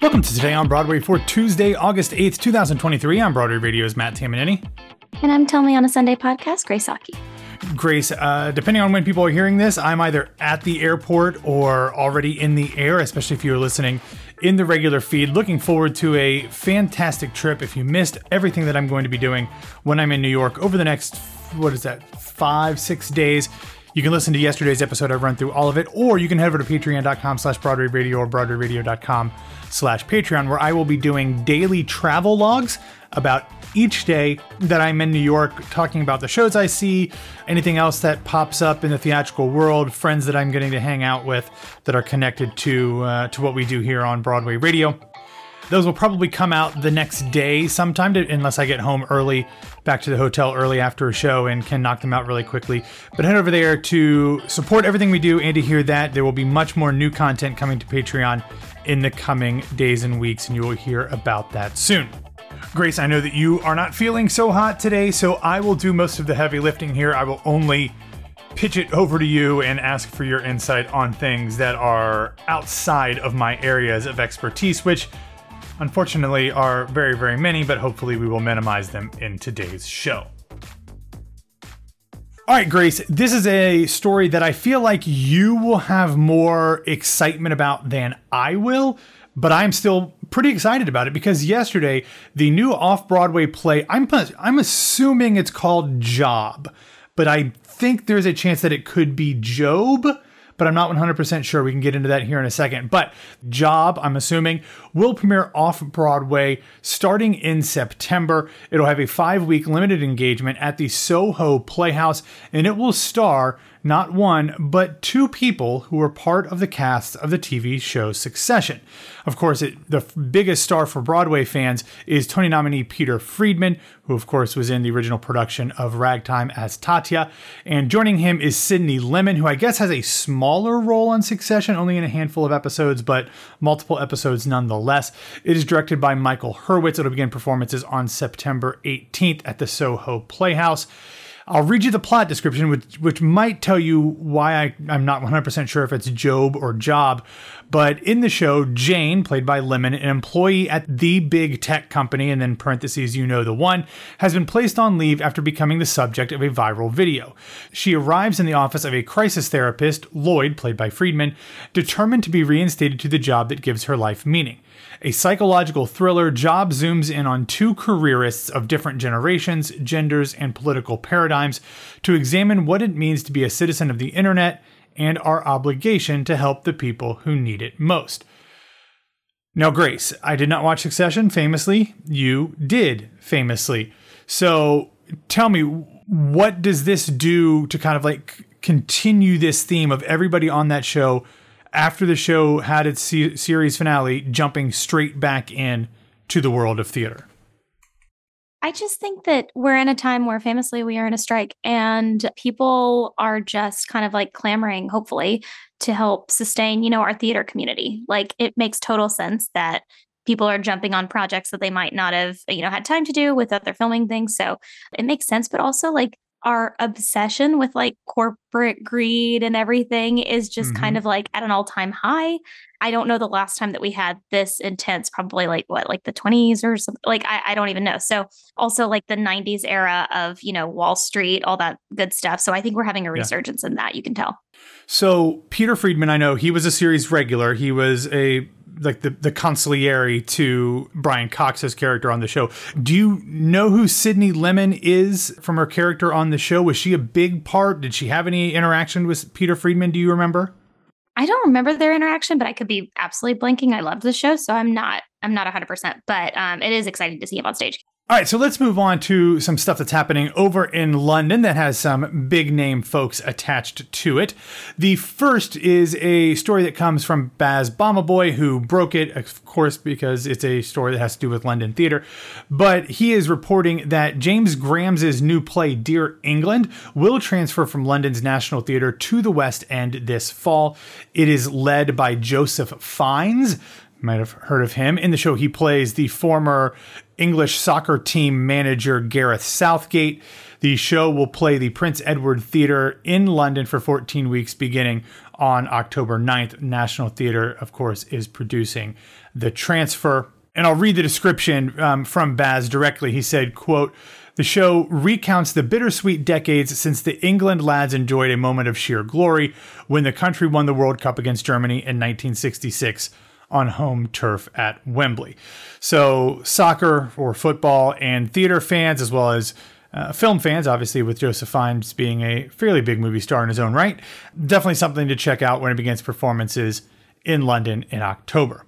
Welcome to Today on Broadway for Tuesday, August 8th, 2023. I'm Broadway Radio's Matt Tamanini. And I'm Tell Me on a Sunday podcast, Grace Aki. Grace, uh, depending on when people are hearing this, I'm either at the airport or already in the air, especially if you're listening in the regular feed. Looking forward to a fantastic trip. If you missed everything that I'm going to be doing when I'm in New York over the next, what is that, five, six days, you can listen to yesterday's episode. I've run through all of it, or you can head over to patreon.com slash Broadway Radio or broadwayradio.com slash Patreon, where I will be doing daily travel logs about each day that I'm in New York, talking about the shows I see, anything else that pops up in the theatrical world, friends that I'm getting to hang out with that are connected to uh, to what we do here on Broadway Radio. Those will probably come out the next day sometime, to, unless I get home early, back to the hotel early after a show and can knock them out really quickly. But head over there to support everything we do and to hear that. There will be much more new content coming to Patreon in the coming days and weeks, and you will hear about that soon. Grace, I know that you are not feeling so hot today, so I will do most of the heavy lifting here. I will only pitch it over to you and ask for your insight on things that are outside of my areas of expertise, which unfortunately are very, very many, but hopefully we will minimize them in today's show. All right, Grace, this is a story that I feel like you will have more excitement about than I will, but I'm still pretty excited about it because yesterday the new off-Broadway play, I'm I'm assuming it's called Job, but I think there's a chance that it could be Job but I'm not 100% sure. We can get into that here in a second. But Job, I'm assuming, will premiere off Broadway starting in September. It'll have a five week limited engagement at the Soho Playhouse, and it will star not one, but two people who were part of the cast of the TV show Succession. Of course, it, the biggest star for Broadway fans is Tony nominee Peter Friedman, who, of course, was in the original production of Ragtime as Tateh. And joining him is Sydney Lemmon, who I guess has a smaller role on Succession, only in a handful of episodes, but multiple episodes nonetheless. It is directed by Michael Herwitz. It'll begin performances on September 18th at the Soho Playhouse. I'll read you the plot description, which which might tell you why I, I'm not 100% sure if it's Job or Job. But in the show, Jane, played by Lemmon, an employee at the big tech company, and then parentheses, you know the one, has been placed on leave after becoming the subject of a viral video. She arrives in the office of a crisis therapist, Lloyd, played by Friedman, determined to be reinstated to the job that gives her life meaning. A psychological thriller, Job zooms in on two careerists of different generations, genders, and political paradigms to examine what it means to be a citizen of the internet and our obligation to help the people who need it most. Now, Grace, I did not watch Succession famously. You did famously. So tell me, what does this do to kind of like continue this theme of everybody on that show after the show had its series finale jumping straight back in to the world of theater? I just think that we're in a time where famously we are in a strike and people are just kind of like clamoring, hopefully, to help sustain, you know, our theater community. Like it makes total sense that people are jumping on projects that they might not have, you know, had time to do with other filming things. So it makes sense. But also like our obsession with like corporate greed and everything is just mm-hmm. kind of like at an all-time high. I don't know the last time that we had this intense, probably like what, like the 20s or something. Like I, I don't even know. So also like the 90s era of, you know, Wall Street, all that good stuff. So I think we're having a resurgence yeah. in that, you can tell. So Peter Friedman, I know he was a series regular. He was a like the the consigliere to Brian Cox's character on the show. Do you know who Sydney Lemmon is from her character on the show? Was she a big part? Did she have any interaction with Peter Friedman? Do you remember? I don't remember their interaction, but I could be absolutely blanking. I loved the show, so I'm not I'm not 100%, but um, it is exciting to see him on stage. All right, so let's move on to some stuff that's happening over in London that has some big name folks attached to it. The first is a story that comes from Baz Bamigboye, who broke it, of course, because it's a story that has to do with London theater. But he is reporting that James Graham's new play, Dear England, will transfer from London's National Theatre to the West End this fall. It is led by Joseph Fiennes might have heard of him. In the show, he plays the former English soccer team manager Gareth Southgate. The show will play the Prince Edward Theatre in London for 14 weeks beginning on October 9th. National Theatre, of course, is producing the transfer. And I'll read the description um, from Baz directly. He said, quote, the show recounts the bittersweet decades since the England lads enjoyed a moment of sheer glory when the country won the World Cup against Germany in 1966 on home turf at Wembley. So, soccer or football and theater fans, as well as uh, film fans, obviously, with Joseph Fiennes being a fairly big movie star in his own right, definitely something to check out when it begins performances in London in October.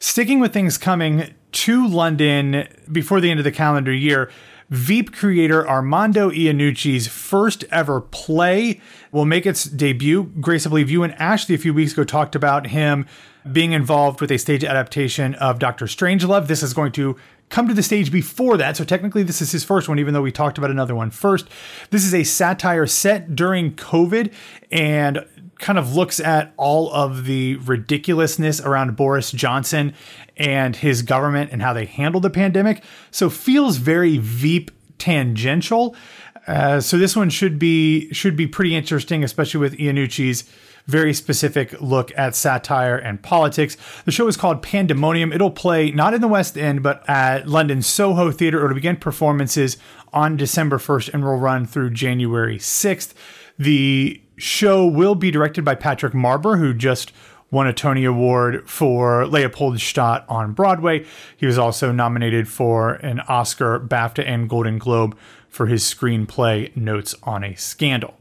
Sticking with things coming to London before the end of the calendar year, Veep creator Armando Iannucci's first ever play will make its debut. Grace, I believe you and Ashley a few weeks ago talked about him being involved with a stage adaptation of Doctor Strangelove. This is going to come to the stage before that. So technically, this is his first one, even though we talked about another one first. This is a satire set during COVID and kind of looks at all of the ridiculousness around Boris Johnson and his government and how they handled the pandemic. So feels very Veep tangential. Uh, so this one should be should be pretty interesting, especially with Iannucci's very specific look at satire and politics. The show is called Pandemonium. It'll play not in the West End, but at London Soho Theatre. It'll begin performances on December 1st and will run through January 6th. The show will be directed by Patrick Marber, who just won a Tony Award for Leopoldstadt on Broadway. He was also nominated for an Oscar, BAFTA, and Golden Globe for his screenplay Notes on a Scandal.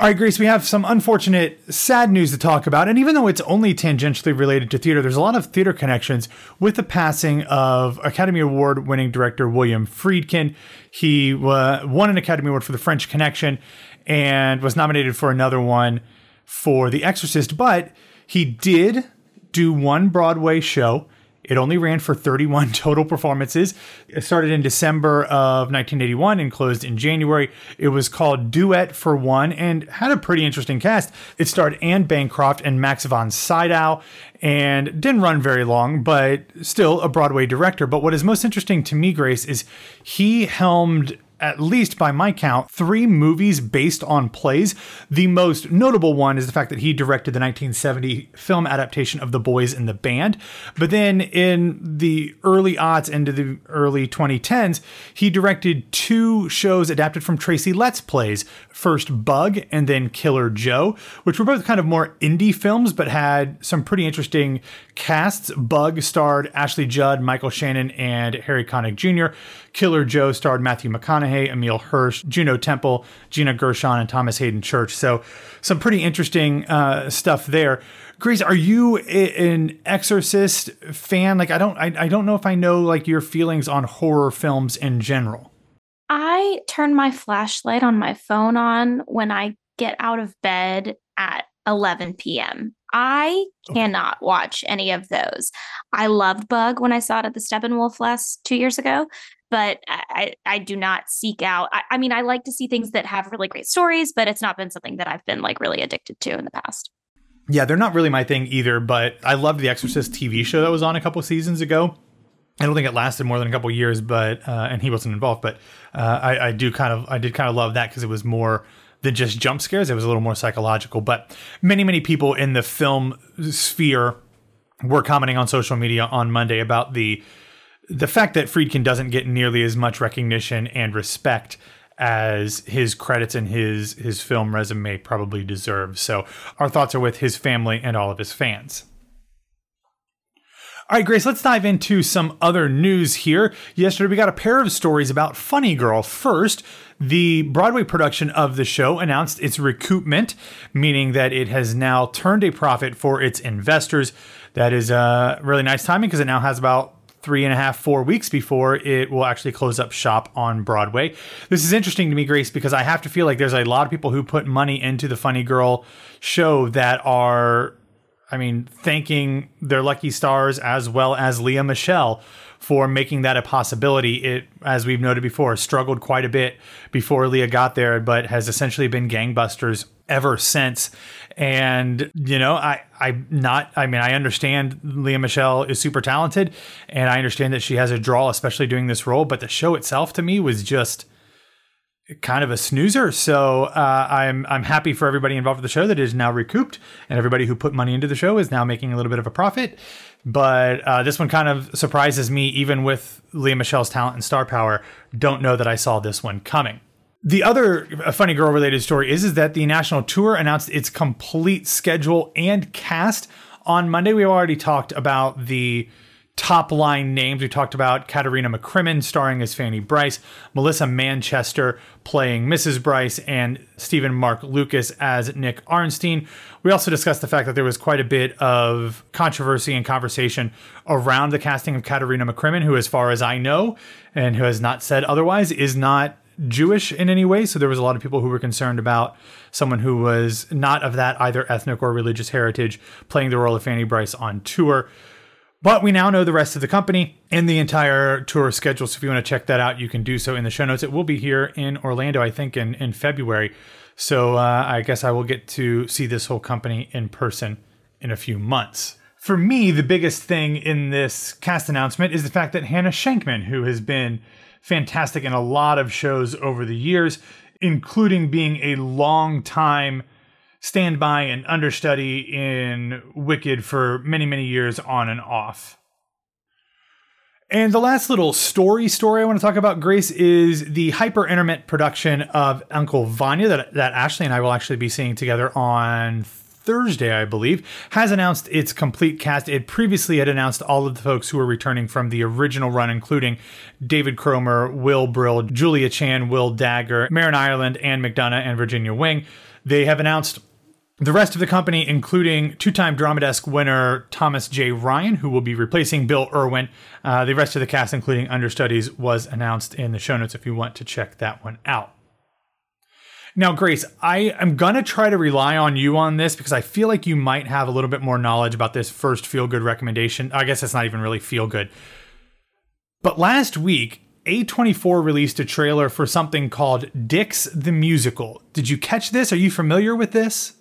All right, Grace, we have some unfortunate, sad news to talk about. And even though it's only tangentially related to theater, there's a lot of theater connections with the passing of Academy Award winning director William Friedkin. He uh, won an Academy Award for The French Connection and was nominated for another one for The Exorcist, but he did do one Broadway show it only ran for 31 total performances. It started in December of 1981 and closed in January. It was called Duet for One and had a pretty interesting cast. It starred Anne Bancroft and Max von Sydow and didn't run very long, but still a Broadway director. But what is most interesting to me, Grace, is he helmed at least by my count, three movies based on plays. The most notable one is the fact that he directed the 1970 film adaptation of The Boys in the Band. But then in the early aughts into the early 2010s, he directed two shows adapted from Tracy Letts plays first Bug and then Killer Joe, which were both kind of more indie films but had some pretty interesting casts. Bug starred Ashley Judd, Michael Shannon, and Harry Connick Jr. Killer Joe starred Matthew McConaughey, Emile Hirsch, Juno Temple, Gina Gershon, and Thomas Haden Church. So some pretty interesting uh, stuff there. Grace, are you an Exorcist fan? Like, I don't, I, I don't know if I know like your feelings on horror films in general. I turn my flashlight on my phone on when I get out of bed at 11 p.m. I cannot watch any of those. I loved Bug when I saw it at the Steppenwolf last two years ago, but I, I do not seek out. I, I mean, I like to see things that have really great stories, but it's not been something that I've been like really addicted to in the past. Yeah, they're not really my thing either, but I loved the Exorcist TV show that was on a couple seasons ago. I don't think it lasted more than a couple years, but uh, and he wasn't involved. But uh, I, I, do kind of I did kind of love that because it was more than just jump scares. It was a little more psychological. But many many people in the film sphere were commenting on social media on Monday about the the fact that Friedkin doesn't get nearly as much recognition and respect as his credits and his his film resume probably deserve. So our thoughts are with his family and all of his fans. All right, Grace, let's dive into some other news here. Yesterday, we got a pair of stories about Funny Girl. First, the Broadway production of the show announced its recoupment, meaning that it has now turned a profit for its investors. That is uh, really nice timing because it now has about three and a half, four weeks before it will actually close up shop on Broadway. This is interesting to me, Grace, because I have to feel like there's a lot of people who put money into the Funny Girl show that are I mean, thanking their lucky stars as well as Lea Michele for making that a possibility. It, as we've noted before, struggled quite a bit before Lea got there, but has essentially been gangbusters ever since. And, you know, I, I'm not, I mean, I understand Lea Michele is super talented and I understand that she has a draw, especially doing this role, but the show itself to me was just kind of a snoozer. So uh, I'm I'm happy for everybody involved with the show that is now recouped, and everybody who put money into the show is now making a little bit of a profit. But uh, this one kind of surprises me, even with Lea Michele's talent and star power. Don't know that I saw this one coming. The other funny girl related story is, is that the national tour announced its complete schedule and cast on Monday. We already talked about the top line names. We talked about Katerina McCrimmon starring as Fanny Brice, Melissa Manchester playing Mrs. Brice, and Stephen Mark Lukas as Nick Arnstein. We also discussed the fact that there was quite a bit of controversy and conversation around the casting of Katerina McCrimmon, who, as far as I know, and who has not said otherwise, is not Jewish in any way. So there was a lot of people who were concerned about someone who was not of that either ethnic or religious heritage playing the role of Fanny Brice on tour. But we now know the rest of the company and the entire tour schedule. So if you want to check that out, you can do so in the show notes. It will be here in Orlando, I think, in, in February. So uh, I guess I will get to see this whole company in person in a few months. For me, the biggest thing in this cast announcement is the fact that Hannah Shankman, who has been fantastic in a lot of shows over the years, including being a long time standby and understudy in Wicked for many, many years on and off. And the last little story story I want to talk about, Grace, is the hyper intermittent production of Uncle Vanya that, that Ashley and I will actually be seeing together on Thursday, I believe, has announced its complete cast. It previously had announced all of the folks who were returning from the original run, including David Cromer, Will Brill, Julia Chan, Will Dagger, Marin Ireland, Anne McDonough, and Virginia Wing. They have announced the rest of the company, including two time Drama Desk winner Thomas Jay Ryan, who will be replacing Bill Irwin. Uh, the rest of the cast, including understudies, was announced in the show notes if you want to check that one out. Now, Grace, I am going to try to rely on you on this because I feel like you might have a little bit more knowledge about this first feel good recommendation. I guess it's not even really feel good. But last week, A24 released a trailer for something called Dicks the Musical. Did you catch this? Are you familiar with this?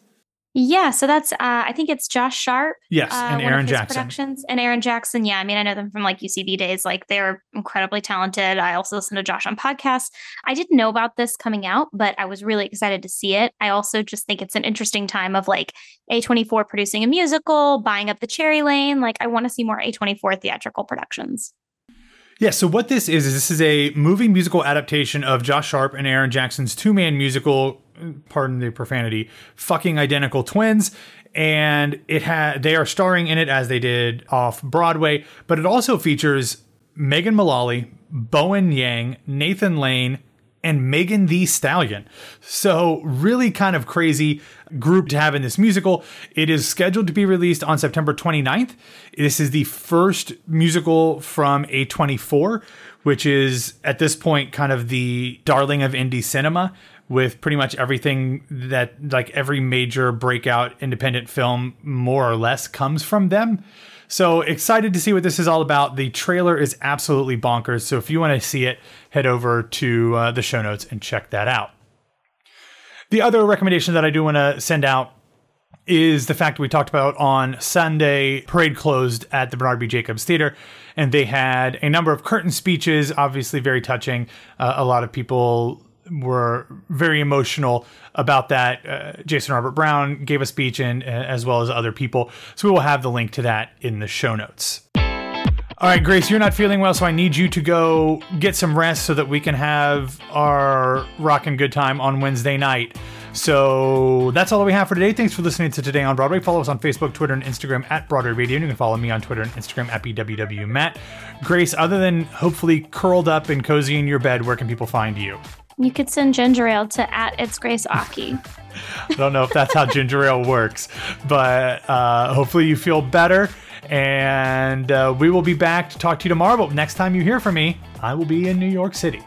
Yeah, so that's uh, I think it's Josh Sharp. Yes, uh, and Aaron Jackson. Productions and Aaron Jackson. Yeah, I mean I know them from like UCB days. Like they're incredibly talented. I also listen to Josh on podcasts. I didn't know about this coming out, but I was really excited to see it. I also just think it's an interesting time of like A24 producing a musical, buying up the Cherry Lane. Like I want to see more A24 theatrical productions. Yeah, so what this is is this is a movie musical adaptation of Josh Sharp and Aaron Jackson's two-man musical, pardon the profanity, fucking identical twins and it had they are starring in it as they did off Broadway, but it also features Megan Mullally, Bowen Yang, Nathan Lane, and Megan Thee Stallion. So, really kind of crazy group to have in this musical. It is scheduled to be released on September 29th. This is the first musical from A24, which is at this point kind of the darling of indie cinema with pretty much everything that like every major breakout independent film more or less comes from them. So excited to see what this is all about. The trailer is absolutely bonkers. So if you want to see it, head over to uh, the show notes and check that out. The other recommendation that I do want to send out is the fact we talked about on Sunday. Parade closed at the Bernard B. Jacobs Theater, and they had a number of curtain speeches, obviously very touching. Uh, a lot of people were very emotional about that. Uh, Jason Robert Brown gave a speech, and as well as other people. So we will have the link to that in the show notes. All right, Grace, you're not feeling well, so I need you to go get some rest so that we can have our rockin' good time on Wednesday night. So that's all that we have for today. Thanks for listening to Today on Broadway. Follow us on Facebook, Twitter, and Instagram at Broadway Radio. And you can follow me on Twitter and Instagram at BWW Matt. Grace, other than hopefully curled up and cozy in your bed, where can people find you? You could send ginger ale to at it's Grace Aki. I don't know if that's how ginger ale works, but uh, hopefully you feel better. And uh, we will be back to talk to you tomorrow. But next time you hear from me, I will be in New York City.